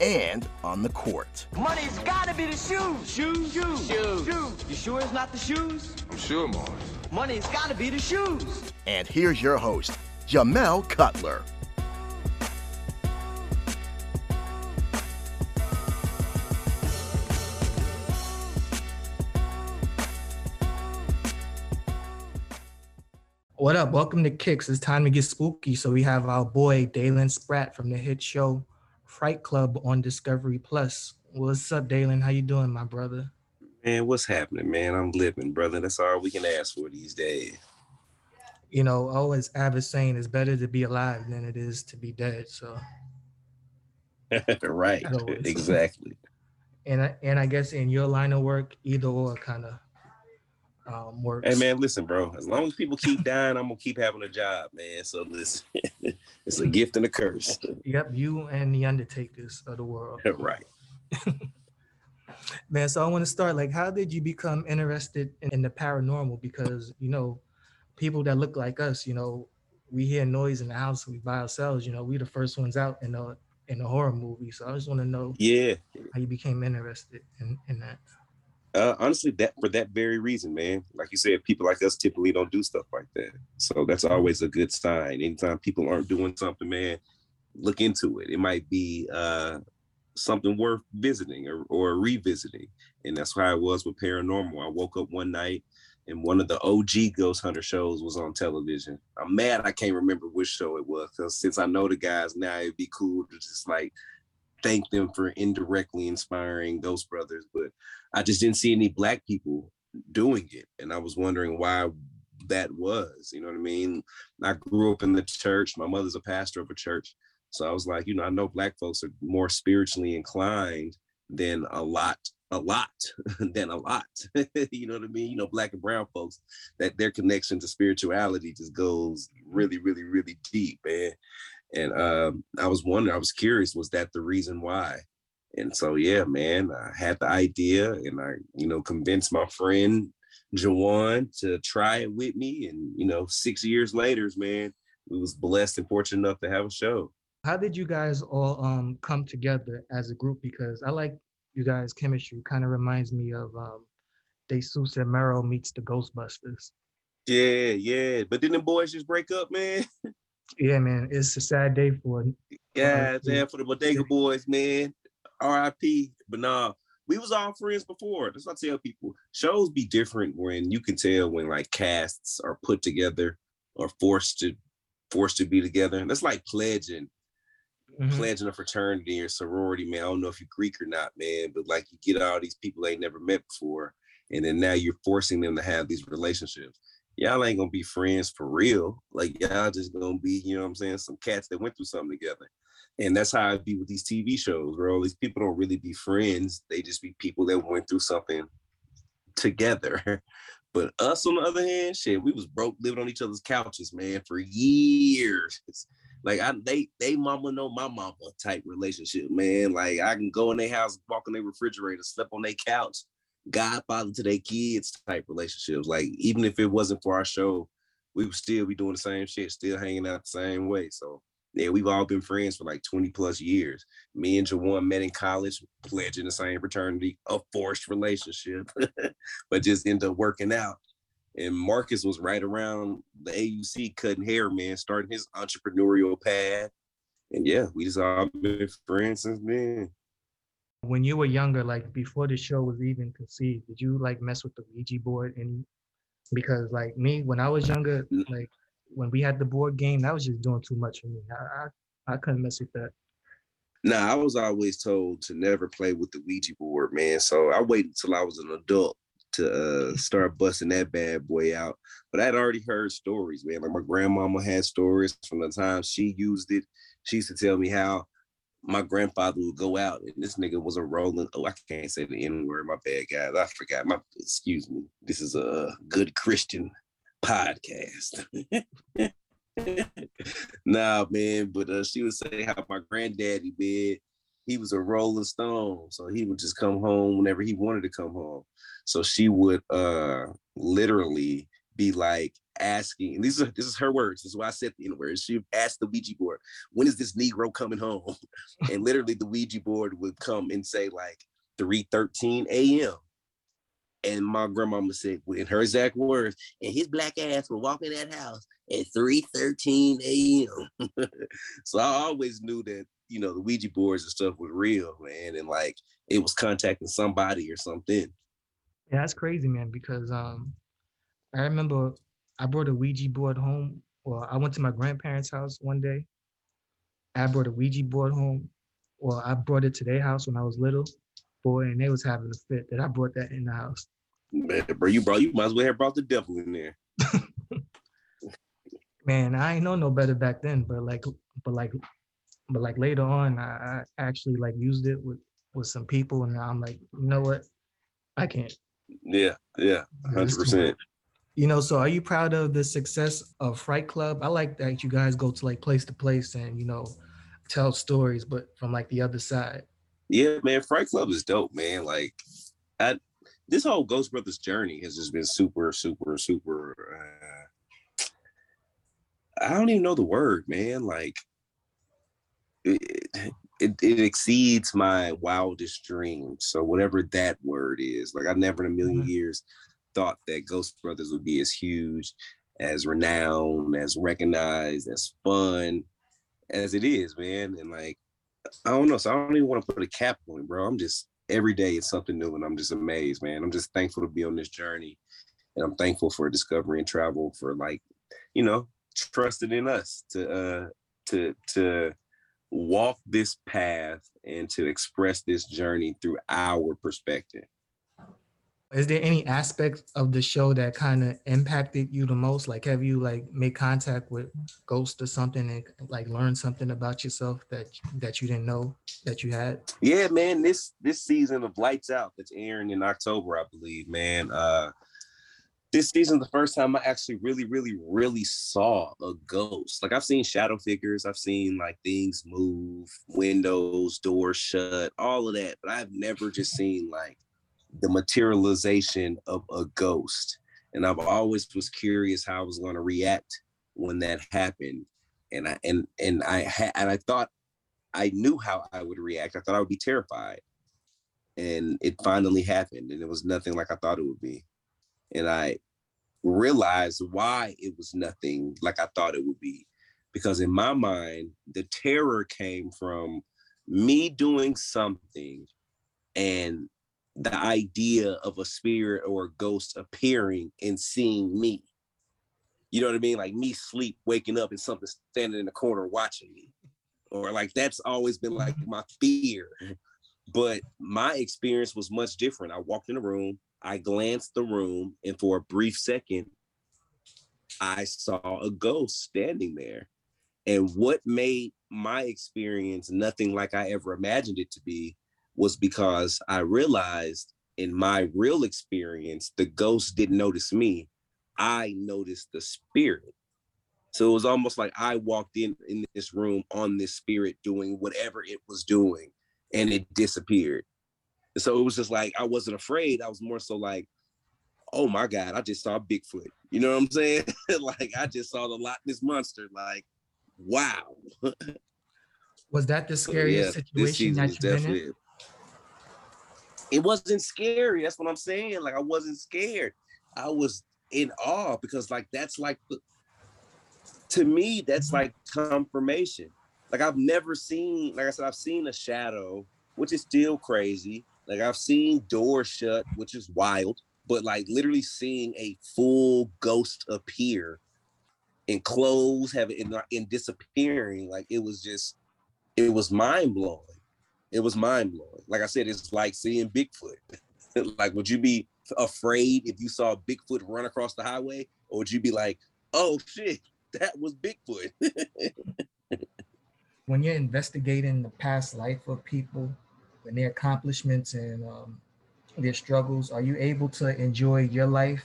and on the court. Money's gotta be the shoes. Shoes, shoes, shoes. shoes. You sure it's not the shoes? I'm sure, Mars. Money's gotta be the shoes. And here's your host, Jamel Cutler. What up? Welcome to Kicks. It's time to get spooky. So we have our boy Dalen Spratt from the hit show Fright Club on Discovery Plus. What's up, Dalen? How you doing, my brother? Man, what's happening, man? I'm living, brother. That's all we can ask for these days. You know, always Avid saying it's better to be alive than it is to be dead. So right, exactly. and I, and I guess in your line of work, either or kind of um, works. Hey, man, listen, bro. As long as people keep dying, I'm gonna keep having a job, man. So listen, it's a gift and a curse. Yep, you and the Undertakers of the world. right. Man, so I want to start like, how did you become interested in, in the paranormal? Because you know, people that look like us, you know, we hear noise in the house, we by ourselves. You know, we the first ones out in the in the horror movie. So I just want to know Yeah. how you became interested in in that. Uh, honestly, that for that very reason, man. Like you said, people like us typically don't do stuff like that. So that's always a good sign. Anytime people aren't doing something, man, look into it. It might be uh, something worth visiting or, or revisiting. And that's how it was with paranormal. I woke up one night and one of the OG Ghost Hunter shows was on television. I'm mad I can't remember which show it was because since I know the guys now, it'd be cool to just like thank them for indirectly inspiring Ghost Brothers. But I just didn't see any black people doing it. And I was wondering why that was. You know what I mean? I grew up in the church. My mother's a pastor of a church. So I was like, you know, I know black folks are more spiritually inclined than a lot, a lot, than a lot. you know what I mean? You know, black and brown folks, that their connection to spirituality just goes really, really, really deep, man. And um, I was wondering, I was curious, was that the reason why? And so, yeah, man, I had the idea and I, you know, convinced my friend Jawan to try it with me. And, you know, six years later, man, we was blessed and fortunate enough to have a show. How did you guys all um come together as a group? Because I like you guys' chemistry. Kind of reminds me of um Desus and Mero meets the Ghostbusters. Yeah, yeah. But didn't the boys just break up, man? Yeah, man, it's a sad day for Yeah, yeah. yeah, for the Bodega Boys, man. RIP. But nah, we was all friends before. That's what I tell people. Shows be different when you can tell when like casts are put together or forced to forced to be together. That's like pledging, Mhm. pledging a fraternity or sorority, man. I don't know if you're Greek or not, man, but like you get all these people they never met before, and then now you're forcing them to have these relationships. Y'all ain't gonna be friends for real. Like y'all just gonna be, you know what I'm saying, some cats that went through something together. And that's how I be with these TV shows, bro. These people don't really be friends. They just be people that went through something together. But us, on the other hand, shit, we was broke living on each other's couches, man, for years. Like I, they, they mama know my mama type relationship, man. Like I can go in their house, walk in their refrigerator, sleep on their couch, godfather to their kids type relationships. Like even if it wasn't for our show, we would still be doing the same shit, still hanging out the same way. So yeah, we've all been friends for like 20 plus years. Me and Jawan met in college, pledged in the same fraternity, a forced relationship, but just ended up working out. And Marcus was right around the AUC cutting hair, man, starting his entrepreneurial path. And yeah, we just all been friends since then. When you were younger, like before the show was even conceived, did you like mess with the Ouija board And because like me when I was younger, like when we had the board game, that was just doing too much for me. I I, I couldn't mess with that. Nah, I was always told to never play with the Ouija board, man. So I waited until I was an adult to uh, start busting that bad boy out. But I'd already heard stories, man. Like my grandmama had stories from the time she used it. She used to tell me how my grandfather would go out and this nigga was a rolling. Oh, I can't say the N word. My bad, guys. I forgot. My excuse me. This is a good Christian podcast. nah, man. But uh, she would say how my granddaddy, man, he was a rolling stone. So he would just come home whenever he wanted to come home. So she would uh literally be like asking, and this is this is her words. This is why I said the N word. She asked the Ouija board, "When is this Negro coming home?" and literally, the Ouija board would come and say like 3:13 a.m. And my grandmama said, in her exact words, and his black ass will walk in that house at 3:13 a.m. so I always knew that you know the Ouija boards and stuff was real, man, and like it was contacting somebody or something. Yeah, that's crazy, man. Because um, I remember I brought a Ouija board home. Well, I went to my grandparents' house one day. I brought a Ouija board home. Well, I brought it to their house when I was little, boy, and they was having a fit that I brought that in the house. Man, bro, you brought you might as well have brought the devil in there. Man, I ain't know no better back then, but like, but like, but like later on, I, I actually like used it with with some people, and I'm like, you know what, I can't. Yeah, yeah, hundred percent. You know, so are you proud of the success of Fright Club? I like that you guys go to like place to place and you know tell stories, but from like the other side. Yeah, man, Fright Club is dope, man. Like, I this whole Ghost Brothers journey has just been super, super, super. Uh, I don't even know the word, man. Like, it, it, it exceeds my wildest dreams. So whatever that word is, like I never in a 1000000 mm-hmm. years thought that Ghost Brothers would be as huge, as renowned, as recognized, as fun as it is, man. And like, I don't know. So I don't even want to put a cap on it, bro. I'm just every day it's something new, and I'm just amazed, man. I'm just thankful to be on this journey, and I'm thankful for discovery and travel for like, you know, trusting in us to uh to to walk this path and to express this journey through our perspective. Is there any aspect of the show that kind of impacted you the most? Like, have you like made contact with ghosts or something and like learned something about yourself that that you didn't know that you had? Yeah, man. This this season of Lights Out that's airing in October, I believe, man. Uh this season the first time I actually really, really, really saw a ghost. Like I've seen shadow figures, I've seen like things move, windows, doors shut, all of that, but I've never just seen like the materialization of a ghost. And I've always was curious how I was going to react when that happened. And I and and I had and I thought I knew how I would react. I thought I would be terrified. And it finally happened and it was nothing like I thought it would be. And I realized why it was nothing like I thought it would be. Because in my mind, the terror came from me doing something and the idea of a spirit or a ghost appearing and seeing me. You know what I mean? Like me sleep, waking up and something standing in the corner watching me. Or like that's always been like mm-hmm. my fear. But my experience was much different. I walked in the room, I glanced the room, and for a brief second, I saw a ghost standing there. And what made my experience nothing like I ever imagined it to be was because I realized in my real experience, the ghost didn't notice me. I noticed the spirit. So it was almost like I walked in in this room on this spirit doing whatever it was doing and it disappeared. So it was just like I wasn't afraid. I was more so like, oh my God, I just saw Bigfoot. You know what I'm saying? like I just saw the Loch Ness monster. Like, wow. was that the scariest so, yeah, situation that you've been in? It wasn't scary. That's what I'm saying. Like I wasn't scared. I was in awe because like that's like the, to me that's mm-hmm. like confirmation. Like I've never seen, like I said, I've seen a shadow, which is still crazy. Like I've seen doors shut, which is wild. but like literally seeing a full ghost appear in clothes, having in, in disappearing, like it was just, it was mind blowing. It was mind blowing. Like I said, it's like seeing Bigfoot. like, would you be afraid if you saw Bigfoot run across the highway, or would you be like, "Oh shit, that was Bigfoot"? when you're investigating the past life of people and their accomplishments and um, their struggles, are you able to enjoy your life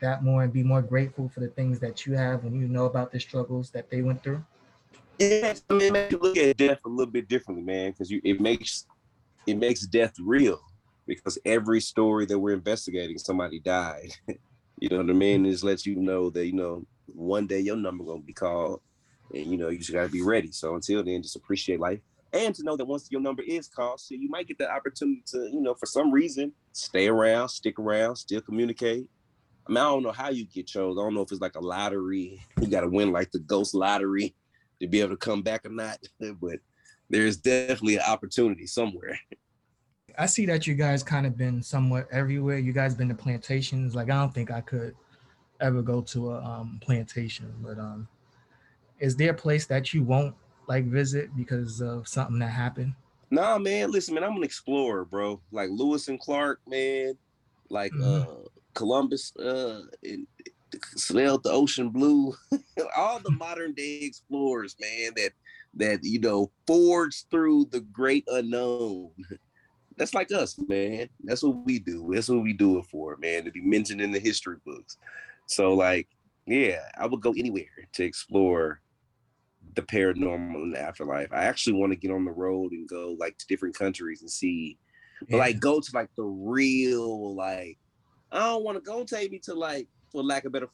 that more and be more grateful for the things that you have when you know about the struggles that they went through? It makes you look at death a little bit differently, man, because you it makes it makes death real because every story that we're investigating, somebody died. you know what I mean? It just lets you know that you know one day your number gonna be called, and you know you just gotta be ready. So until then, just appreciate life and to know that once your number is called, so you might get the opportunity to, you know, for some reason, stay around, stick around, still communicate. I mean, I don't know how you get chose. I don't know if it's like a lottery. You got to win like the ghost lottery to be able to come back or not. but there's definitely an opportunity somewhere. I see that you guys kind of been somewhat everywhere. You guys been to plantations. Like I don't think I could ever go to a um, plantation, but um, is there a place that you won't like visit because of something that happened? Nah, man. Listen, man, I'm an explorer, bro. Like Lewis and Clark, man. Like mm-hmm. uh Columbus, uh, and sailed the ocean blue. All the modern day explorers, man, that that you know forged through the great unknown. That's like us, man. That's what we do. That's what we do it for, man. To be mentioned in the history books. So, like, yeah, I would go anywhere to explore the paranormal and the afterlife. I actually want to get on the road and go like to different countries and see, but like go to like the real like. I don't want to go take me to like, for lack of better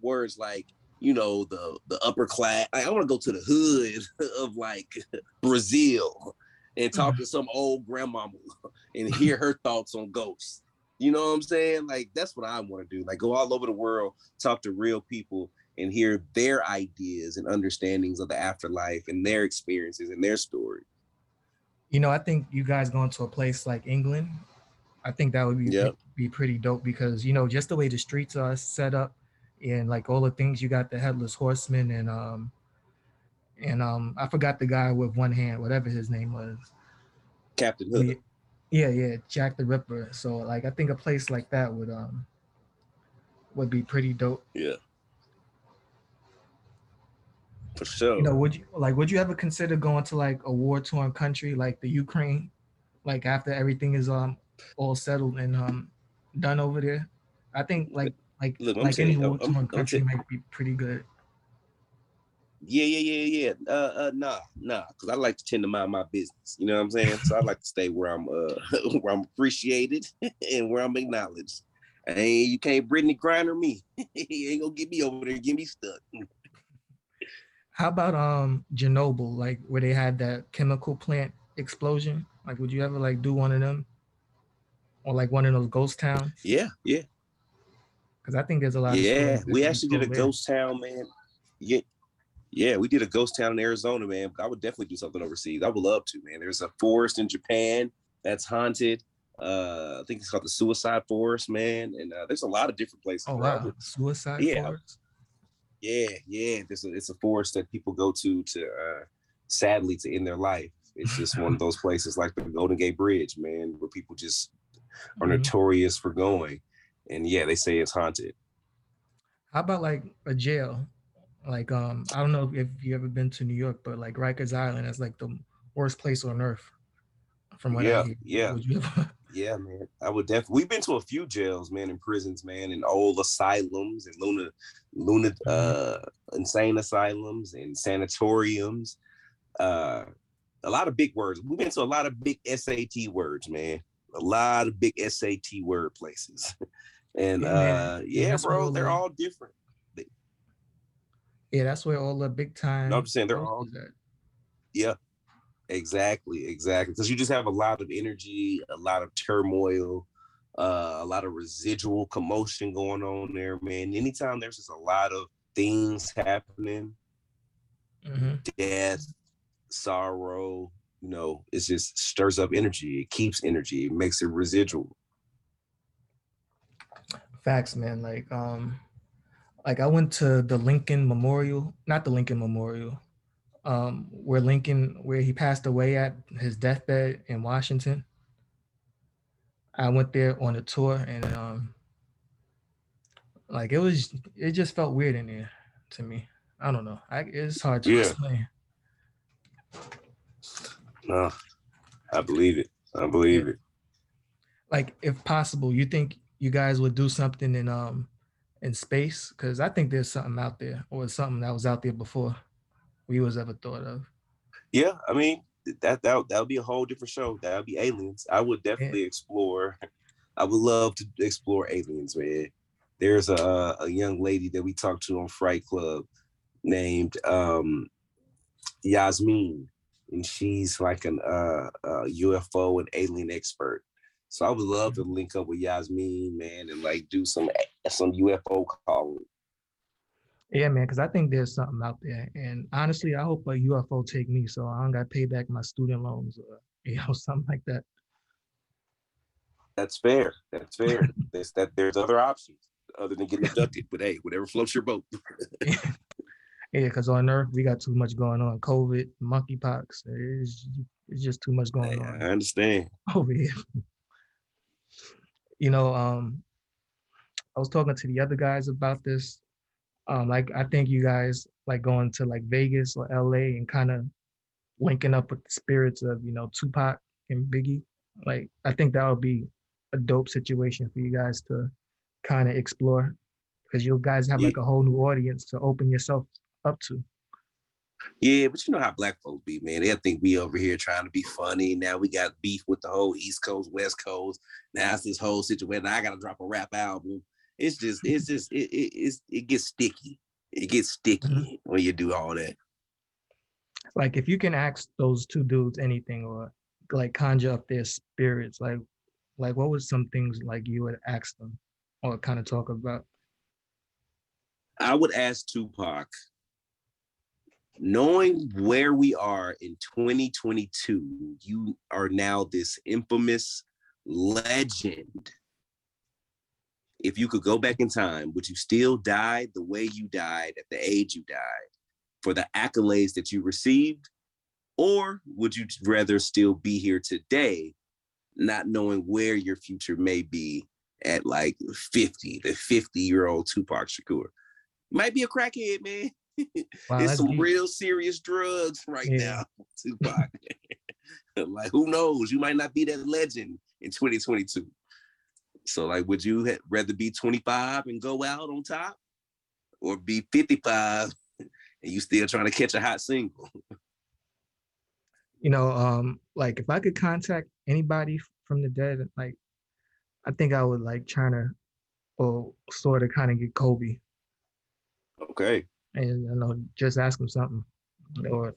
words, like you know the the upper class. I want to go to the hood of like Brazil and talk mm. to some old grandmama and hear her thoughts on ghosts. You know what I'm saying? Like that's what I want to do. Like go all over the world, talk to real people, and hear their ideas and understandings of the afterlife and their experiences and their story. You know, I think you guys going to a place like England, I think that would be yep. be pretty dope because you know just the way the streets are set up and like all the things you got the headless horseman and um and um I forgot the guy with one hand, whatever his name was. Captain Hook. Yeah, yeah, Jack the Ripper. So like I think a place like that would um would be pretty dope. Yeah for sure. You know, would you like would you ever consider going to like a war torn country like the Ukraine, like after everything is um all settled and um done over there? I think like like Look, like saying, any war torn country might be pretty good. Yeah, yeah, yeah, yeah. Uh, uh, nah, nah, because I like to tend to mind my business. You know what I'm saying? so I like to stay where I'm, uh, where I'm appreciated and where I'm acknowledged. And you can't Brittney Griner me. you ain't gonna get me over there, get me stuck. How about um Chernobyl, like where they had that chemical plant explosion? Like, would you ever like do one of them, or like one of those ghost towns? Yeah, yeah. Because I think there's a lot. Yeah, we actually did a there. ghost town, man. Yeah, yeah, we did a ghost town in Arizona, man. I would definitely do something overseas. I would love to, man. There's a forest in Japan that's haunted. Uh, I think it's called the Suicide Forest, man. And uh, there's a lot of different places. Oh wow, Suicide yeah. Forest. Yeah, yeah. It's a, it's a forest that people go to to uh, sadly to end their life. It's just one of those places like the Golden Gate Bridge, man, where people just are mm-hmm. notorious for going. And yeah, they say it's haunted. How about like a jail? Like um, I don't know if you ever been to New York, but like Rikers Island is like the worst place on earth. From what yeah, I hear. yeah. Yeah, man. I would definitely. We've been to a few jails, man, and prisons, man, and old asylums and Luna, Luna, mm-hmm. uh, insane asylums and sanatoriums. Uh, a lot of big words. We've been to a lot of big SAT words, man. A lot of big SAT word places, and yeah, uh, yeah, bro, they're all different. Yeah, that's where all the big time. No, I'm saying they're all. Yeah, Exactly, exactly. Because you just have a lot of energy, a lot of turmoil, uh, a lot of residual commotion going on there, man. Anytime there's just a lot of things happening, mm-hmm. death, sorrow, you know, it just stirs up energy. It keeps energy. It makes it residual. Facts, man. Like, um, like I went to the Lincoln Memorial, not the Lincoln Memorial, um, where Lincoln, where he passed away at his deathbed in Washington. I went there on a tour and um, like it was, it just felt weird in there to me. I don't know. I, it's hard to Yeah. explain. No, I believe it. I believe it. Like, if possible, you think you guys would do something in um in space? Because I think there's something out there, or something that was out there before we was ever thought of. Yeah, I mean that that that would be a whole different show. That would be aliens. I would definitely explore. I would love to explore aliens, man. There's a a young lady that we talked to on Fright Club named um Yasmin, and she's like an uh, uh UFO and alien expert. So I would love to link up with Yasmin, man, and like do some some UFO calling. Yeah, man, because I think there's something out there, and honestly, I hope a UFO take me, so I don't got to pay back my student loans or you know something like that. That's fair. That's fair. there's that there's other options other than getting abducted. But hey, whatever floats your boat. Yeah, because on Earth we got too much going on. COVID, monkeypox. It's, it's just too much going on I understand. over here. You know, um, I was talking to the other guys about this. Um, like I think you guys like going to like Vegas or LA and kind of linking up with the spirits of you know Tupac and Biggie. Like I think that would be a dope situation for you guys to kind of explore because you guys have like a whole new audience to open yourself up to. Yeah, but you know how black folks be, man. They think we over here trying to be funny. Now we got beef with the whole East Coast, West Coast. Now it's this whole situation. I gotta drop a rap album. It's just, it's mm-hmm. just, it, it, it's, it gets sticky. It gets sticky mm-hmm. when you do all that. Like if you can ask those two dudes anything or like conjure up their spirits, like like what was some things like you would ask them or kind of talk about? I would ask Tupac, knowing where we are in 2022, you are now this infamous legend. If you could go back in time, would you still die the way you died at the age you died for the accolades that you received? Or would you rather still be here today, not knowing where your future may be at like 50, the 50 year old Tupac Shakur? might be a crackhead, man. Wow, it's some deep. real serious drugs right Yeah. now, Tupac. like, who knows? You might not be that legend in 2022. So, like, would you ha- rather be 25 and go out on top, or be 55 and you still trying to catch a hot single? You know, um, like if I could contact anybody from the dead, like I think I would like try to or sort of kind of get Kobe Okay. And you know just ask him something or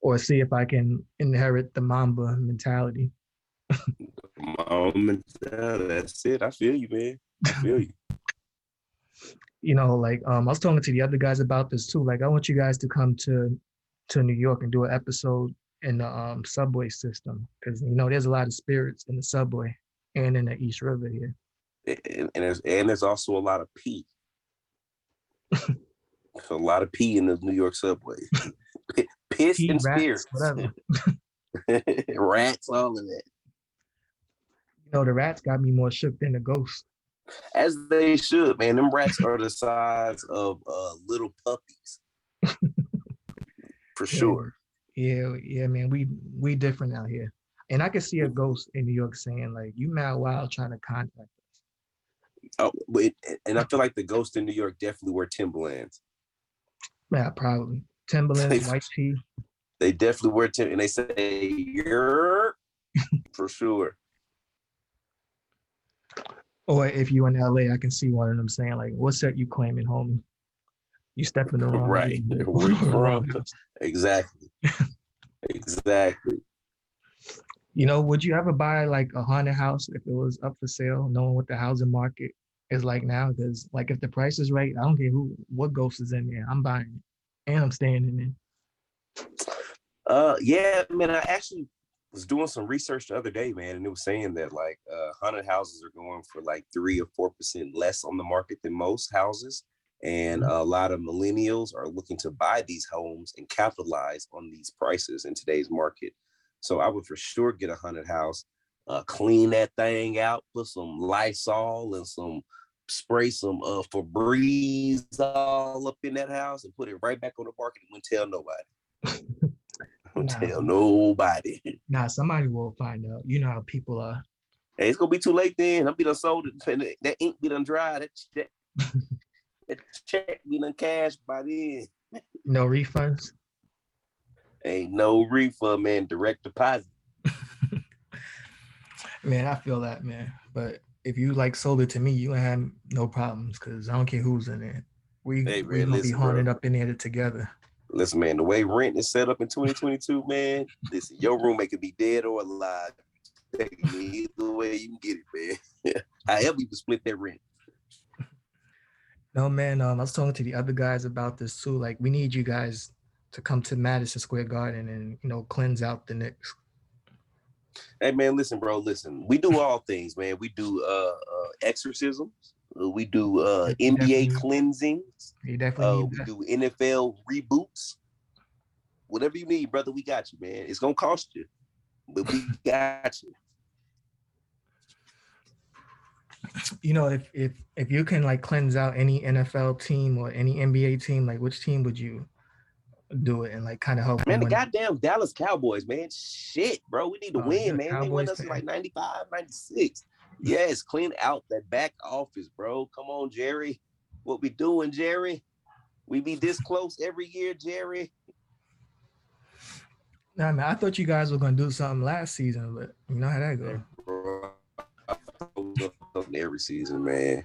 or see if I can inherit the Mamba mentality. Moment, uh, that's it. I feel you, man. I feel you. you know, like um, I was talking to the other guys about this too. Like, I want you guys to come to to New York and do an episode in the um, subway system because you know there's a lot of spirits in the subway and in the East River here. and, and there's and there's also a lot of pee. a lot of pee in the New York subway. Piss Pee, and rats, spirits, rats, all of that. You know, the rats got me more shook than the ghost. As they should, man. Them rats are the size of uh, little puppies, for sure. Yeah, yeah, man. We we different out here, and I can see a ghost in New York saying like, "You mad wild trying to contact us." Oh, but it, and I feel like the ghosts in New York definitely wear Timberlands. Yeah, probably Timberlands, white tee. They definitely wear Tim, and they say you're for sure. Or if you in LA, I can see one of them saying like, "What's that you claiming, homie? You stepping the wrong Right. way, Where you from? Exactly. exactly. You know, would you ever buy like a haunted house if it was up for sale, knowing what the housing market is like now? Because like if the price is right, I don't care who what ghost is in there, I'm buying it and I'm staying in it. Uh, yeah, man. I actually was doing some research the other day, man, and it was saying that like uh, haunted houses are going for like three or four percent less on the market than most houses, and Mhm. a lot of millennials are looking to buy these homes and capitalize on these prices in today's market. So I would for sure get a haunted house, uh, clean that thing out, put some Lysol and some spray some uh Febreze all up in that house and put it right back on the market and wouldn't tell nobody. Don't Nah. tell nobody. Nah, somebody will find out. You know how people are. Hey, it's gonna be too late then. I'm be done sold it. That- ink be done dry. That check, that check be done cash by then. No refunds. Ain't no refund, man. Direct deposit. Man, I feel that, man. But if you like sold it to me, you ain't have no problems because I don't care who's in it. We Hey, we gonna be bro. haunted up in there together. Listen, man, the way rent is set up in 2022, man. Listen, your roommate could be dead or alive. Either way you can get it, man. However you can split that rent. No, man. Um, I was talking to the other guys about this too. Like, we need you guys to come to Madison Square Garden and you know cleanse out the Knicks. Hey man, listen, bro. Listen, we do all things, man. We do uh, uh exorcisms. Uh, we do uh NBA definitely. cleansings. You Uh, we do NFL reboots. Whatever you need, brother, we got you, man. It's gonna cost you, but we got you. You know, if if if you can like cleanse out any NFL team or any NBA team, like which team would you do it and like kind of help? Man, the goddamn Dallas Cowboys, man. Shit, bro. We need to Oh, win, man. They won Cowboys us in like 95, 96. Yes, clean out that back office, bro. Come on, Jerry. What we doing, Jerry? We be this close every year, Jerry. Nah, man, I thought you guys were gonna do something last season, but you know how that goes. Bro, I told you something every season, man.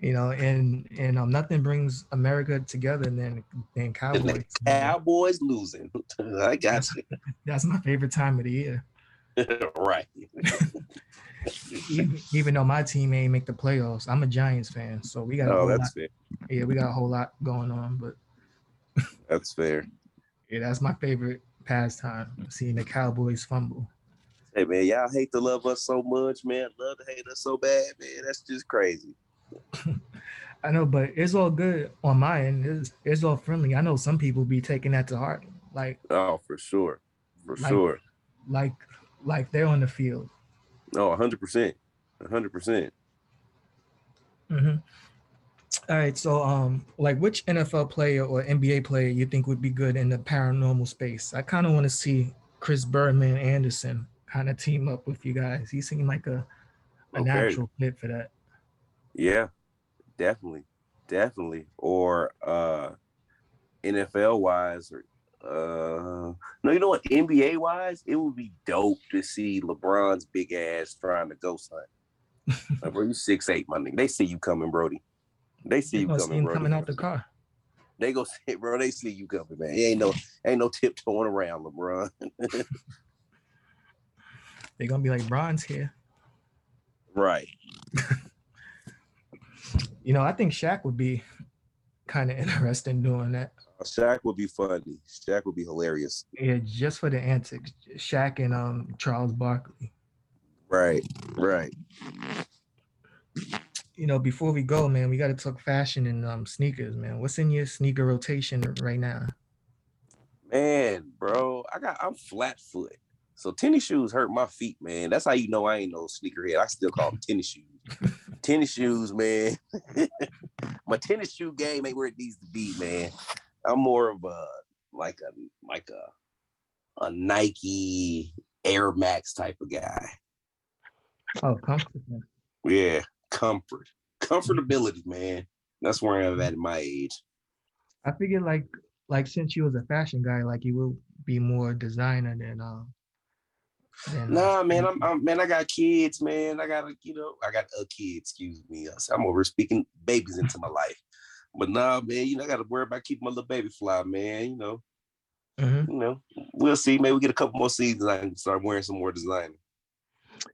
You know, and and um, nothing brings America together than than Cowboys. Cowboys losing. I got That's my favorite time of the year. right. Even, even though my team ain't make the playoffs, I'm a Giants fan, so we got a Oh, whole lot, that's fair. yeah, we got a whole lot going on. But That's fair. yeah, that's my favorite pastime, seeing the Cowboys fumble. Hey man, y'all hate to love us so much, man. Love to hate us so bad, man. That's just crazy. I know, but it's all good on my end. It's, it's all friendly. I know some people be taking that to heart, like Oh, for sure. For Like- sure. like like they're on the field. No, hundred percent. hundred percent. hmm All right, so um, like which NFL player or NBA player you think would be good in the paranormal space? I kind of want to see Chris Birdman Andersen kind of team up with you guys. He seemed like a a Okay. natural fit for that. Yeah, definitely. Definitely. Or uh NFL wise or uh no, you know what? NBA wise, it would be dope to see LeBron's big ass trying to go hunt. like, bro, you six eight, my nigga. They see you coming, Brody. They see You you gonna see coming, him Brody. coming out the car. They go see, bro, they see you coming, man. Ain't no ain't no tiptoeing around LeBron. They're gonna be like Bron's here. right. You know, I think Shaq would be kind of interested in doing that. Shaq would be funny. Shaq would be hilarious. Yeah, just for the antics. Shaq and um Charles Barkley. Right, right. You know, before we go, man, we got to talk fashion and um sneakers, man. What's in your sneaker rotation right now? Man, bro, I got I'm flat foot. So tennis shoes hurt my feet, man. That's how you know I ain't no sneakerhead. I still call them tennis shoes. tennis shoes, man. my tennis shoe game ain't where it needs to be, man. I'm more of a like a like a a Nike Air Max type of guy. Oh, comfort. man. Yeah, comfort, comfortability, man. That's where I'm at in my age. I figured like like since you was a fashion guy, like you will be more designer than um. Uh, Nah, man, I'm. I'm man. I got kids, man. I got a, you know, I got a kid. Excuse me. I'm over speaking babies into my life, but nah, man. You know, I got to worry about keeping my little baby fly, man. You know, Mhm. you know. We'll see. Maybe we get a couple more seasons. I can start wearing some more designer.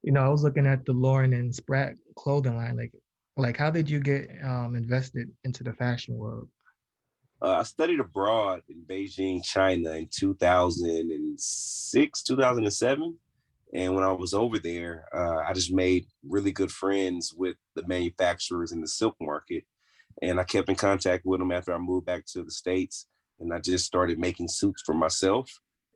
You know, I was looking at the Lauren and Spratt clothing line. Like, like how did you get um invested into the fashion world? Uh, I studied abroad in Beijing, China in 2006, 2007. And when I was over there, uh, I just made really good friends with the manufacturers in the silk market. And I kept in contact with them after I moved back to the States. And I just started making suits for myself.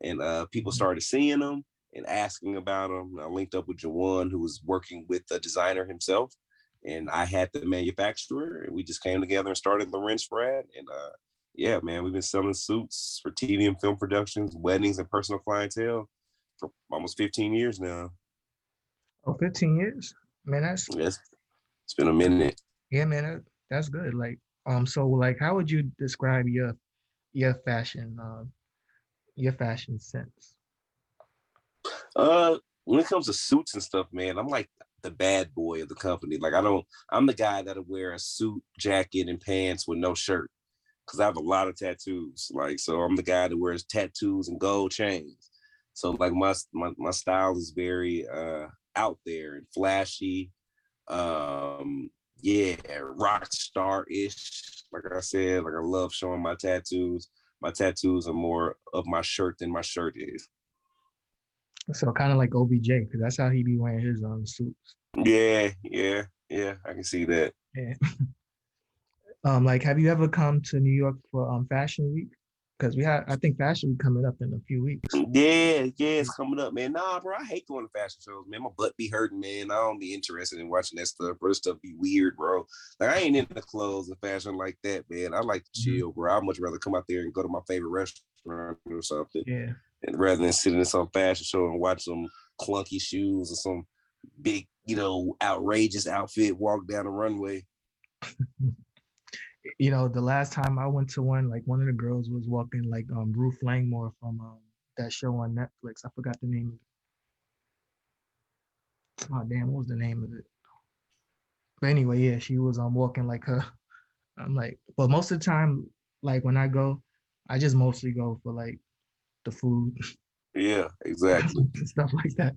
And uh, people started seeing them and asking about them. I linked up with Jawan, who was working with the designer himself. And I had the manufacturer, and we just came together and started Lorenz Frad. And uh, yeah, man, we've been selling suits for TV and film productions, weddings, and personal clientele for almost 15 years now. Oh, 15 years? Man, that's yes. It's been a minute. Yeah, man, that's good. Like, um, so like how would you describe your your fashion uh your fashion sense? Uh when it comes to suits and stuff, man, I'm like the bad boy of the company. Like I don't I'm the guy that'll wear a suit, jacket, and pants with no shirt. Cause I have a lot of tattoos. Like, so I'm the guy that wears tattoos and gold chains. So like my my, my style is very uh out there and flashy. Um yeah, rock star-ish. Like I said, like I love showing my tattoos. My tattoos are more of my shirt than my shirt is. So kind of like OBJ, because that's how he be wearing his um suits. Yeah, yeah, yeah. I can see that. Yeah. um, like, have you ever come to New York for um Fashion Week? Because we have I think fashion coming up in a few weeks. Yeah, yeah, it's coming up, man. Nah, bro, I hate going to fashion shows, man. My butt be hurting, man. I don't be interested in watching that stuff, bro. This stuff be weird, bro. Like I ain't into clothes and fashion like that, man. I like to mm-hmm. chill, bro. I'd much rather come out there and go to my favorite restaurant or something. Yeah. And rather than sitting in some fashion show and watch some clunky shoes or some big, you know, outrageous outfit walk down the runway. you know, the last time I went to one, like one of the girls was walking like um Ruth Langmore from um that show on Netflix. I forgot the name of it. Oh damn, what was the name of it? But anyway, yeah, she was um walking like her. I'm like, but most of the time, like when I go, I just mostly go for like the food. Yeah, exactly. Stuff like that.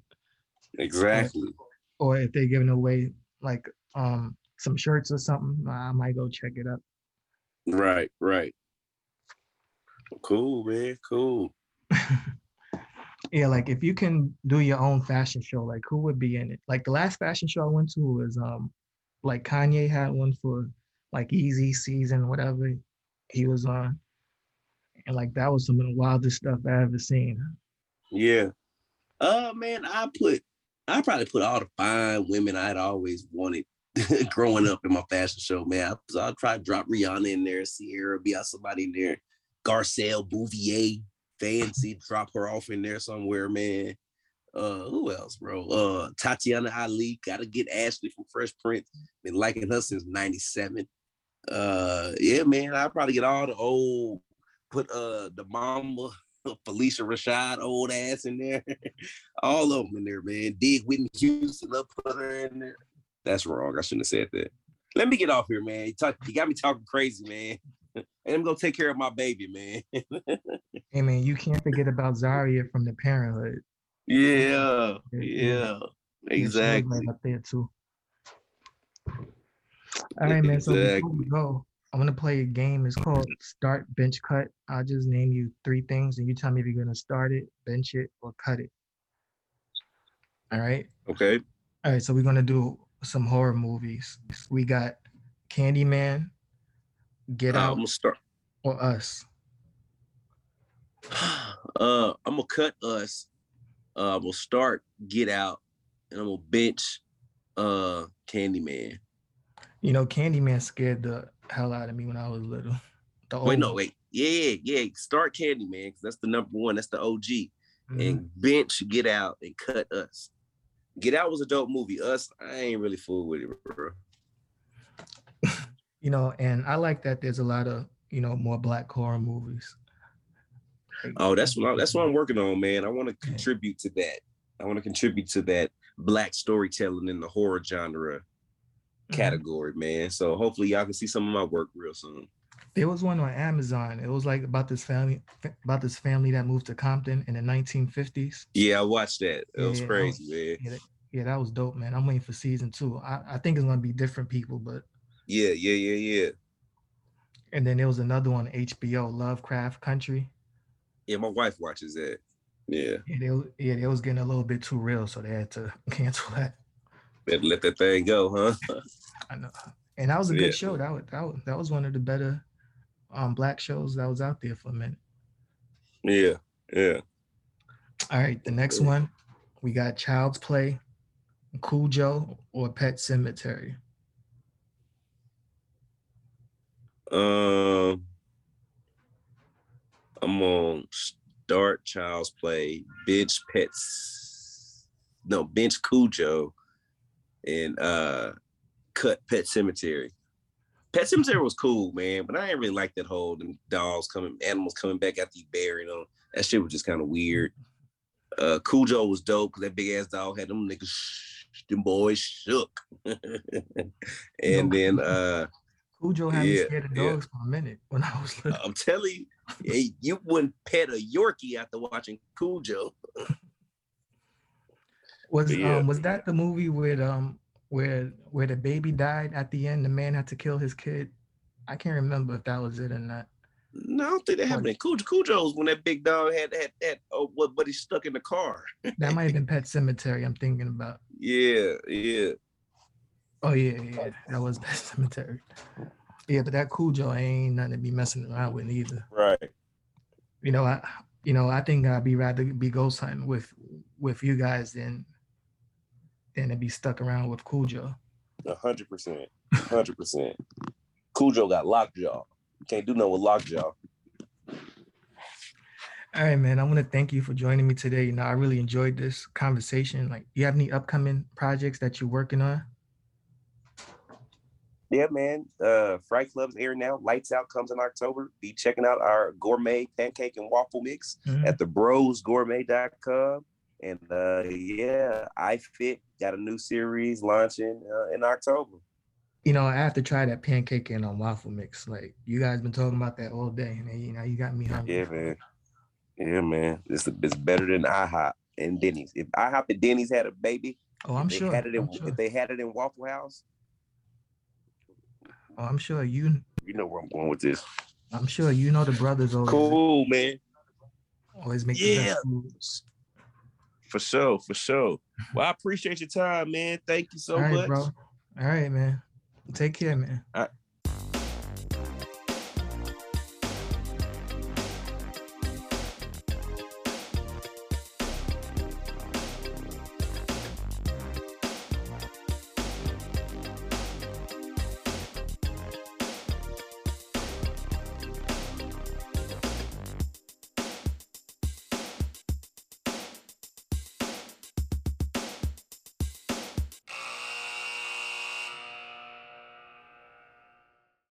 Exactly. Or, or if they're giving away like um some shirts or something, I might go check it out. Right, right. Cool, man. Cool. yeah, like if you can do your own fashion show, like who would be in it? Like the last fashion show I went to was um like Kanye had one for like Yeezy Season, whatever he was on. And like that was some of the wildest stuff I ever seen. Yeah. Uh man, I put I probably put all the fine women I'd always wanted growing up in my fashion show, man. I, I'll try to drop Rihanna in there, Ciara, be out somebody in there, Garcelle, Beauvais, Fancy, drop her off in there somewhere, man. Uh, who else, bro? Uh, Tatiana Ali, gotta get Ashley from Fresh Prince. Been liking her since '97. Uh, yeah, man, I probably get all the old, put uh the mama, Phylicia Rashad, old ass in there, all of them in there, man. Dig Whitney Houston, up put her in there. That's wrong. I shouldn't have said that. Let me get off here, man. You, talk, you got me talking crazy, man. and I'm gonna take care of my baby, man. hey man, you can't forget about Zaria from the parenthood. Yeah, yeah, exactly. Right up there too. All right, man. So before we go, I'm gonna play a game. It's called Start Bench Cut. I'll just name you three things, and you tell me if you're gonna start it, bench it, or cut it. All right. Okay. All right. So we're gonna do some horror movies. We got Candyman, Get uh, Out, I'm gonna start. or Us. Uh, I'm gonna cut Us. Uh, gonna start Get Out, and I'm gonna bench uh Candyman. You know, Candyman scared the hell out of me when I was little. The wait, no, wait. Yeah, yeah. Start Candyman because that's the number one. That's the OG. Mm-hmm. And bench Get Out and cut Us. Get Out was a dope movie. Us, I ain't really fool with it, bro. you know, and I like that there's a lot of, you know, more black horror movies. oh, that's what I, that's what I'm working on, man. I want to contribute to that. I want to contribute to that black storytelling in the horror genre mm-hmm. category, man. So hopefully y'all can see some of my work real soon. There was one on Amazon. It was like about this family about this family that moved to Compton in the 1950s. Yeah, I watched that. It yeah, was crazy, man. Yeah, yeah, that was dope, man. I'm waiting for season two. I, I think it's gonna be different people, but yeah, yeah, yeah, yeah. And then there was another one, HBO, Lovecraft Country. Yeah, my wife watches that. Yeah, Yeah, they, yeah, it was getting a little bit too real, so they had to cancel that. better let that thing go, huh? I know. And that was a good Yeah. show. That was, that was that was one of the better um black shows that was out there for a minute. yeah, yeah. All right, the next Yeah. one, we got Child's Play, Cujo, or Pet Sematary. Um, I'm on start Child's Play, bench Pets, no bench Cujo, and uh, cut Pet Sematary. Pet Sematary was cool, man, but I didn't really like that whole them dogs coming, animals coming back after you bury them. That shit was just kind of weird. Uh, Cujo was dope because that big ass dog had them niggas, them boys shook. and then uh, Cujo had me scared of yeah. dogs for a minute when I was little. I'm telling you, hey, you wouldn't pet a Yorkie after watching Cujo. Was yeah. um was that the movie with um where where the baby died at the end? The man had to kill his kid. I can't remember if that was it or not. No, I don't think that happened in Cujo. Cujo's when that big dog had had had oh, what, but he stuck in the car. That might have been Pet Sematary. I'm thinking about. Yeah, yeah. Oh yeah, yeah, that was Pet Sematary. Yeah, but that Cujo ain't nothing to be messing around with either. Right. You know, I you know I think I'd be rather be ghost hunting with with you guys than than to be stuck around with Cujo. A hundred percent. Hundred percent. Cujo got lockjaw. Can't do no with lockjaw. All right, man. I want to thank you for joining me today. You know, I really enjoyed this conversation. Like, you have any upcoming projects that you're working on? Yeah, man. Uh Fright Club's airing now. Lights Out comes in October. Be checking out our gourmet pancake and waffle mix Mhm. at the brosgourmet.com. And uh yeah, I Fit got a new series launching uh, in October. You know, I have to try that pancake and um, waffle mix. Like, you guys been talking about that all day, and you know, you got me hungry. Yeah, man. Yeah, man. It's it's better than IHOP and Denny's. If IHOP and Denny's had a baby, Oh, I'm if they sure. had it in, sure. if they had it in Waffle House, Oh, I'm sure you. you know where I'm going with this. I'm sure you know the brothers always Cool, man. always make the Yeah. best foods. For sure, for sure. Well, I appreciate your time, man. Thank you so all right, much. bro. All right, man. Take care, man. All right.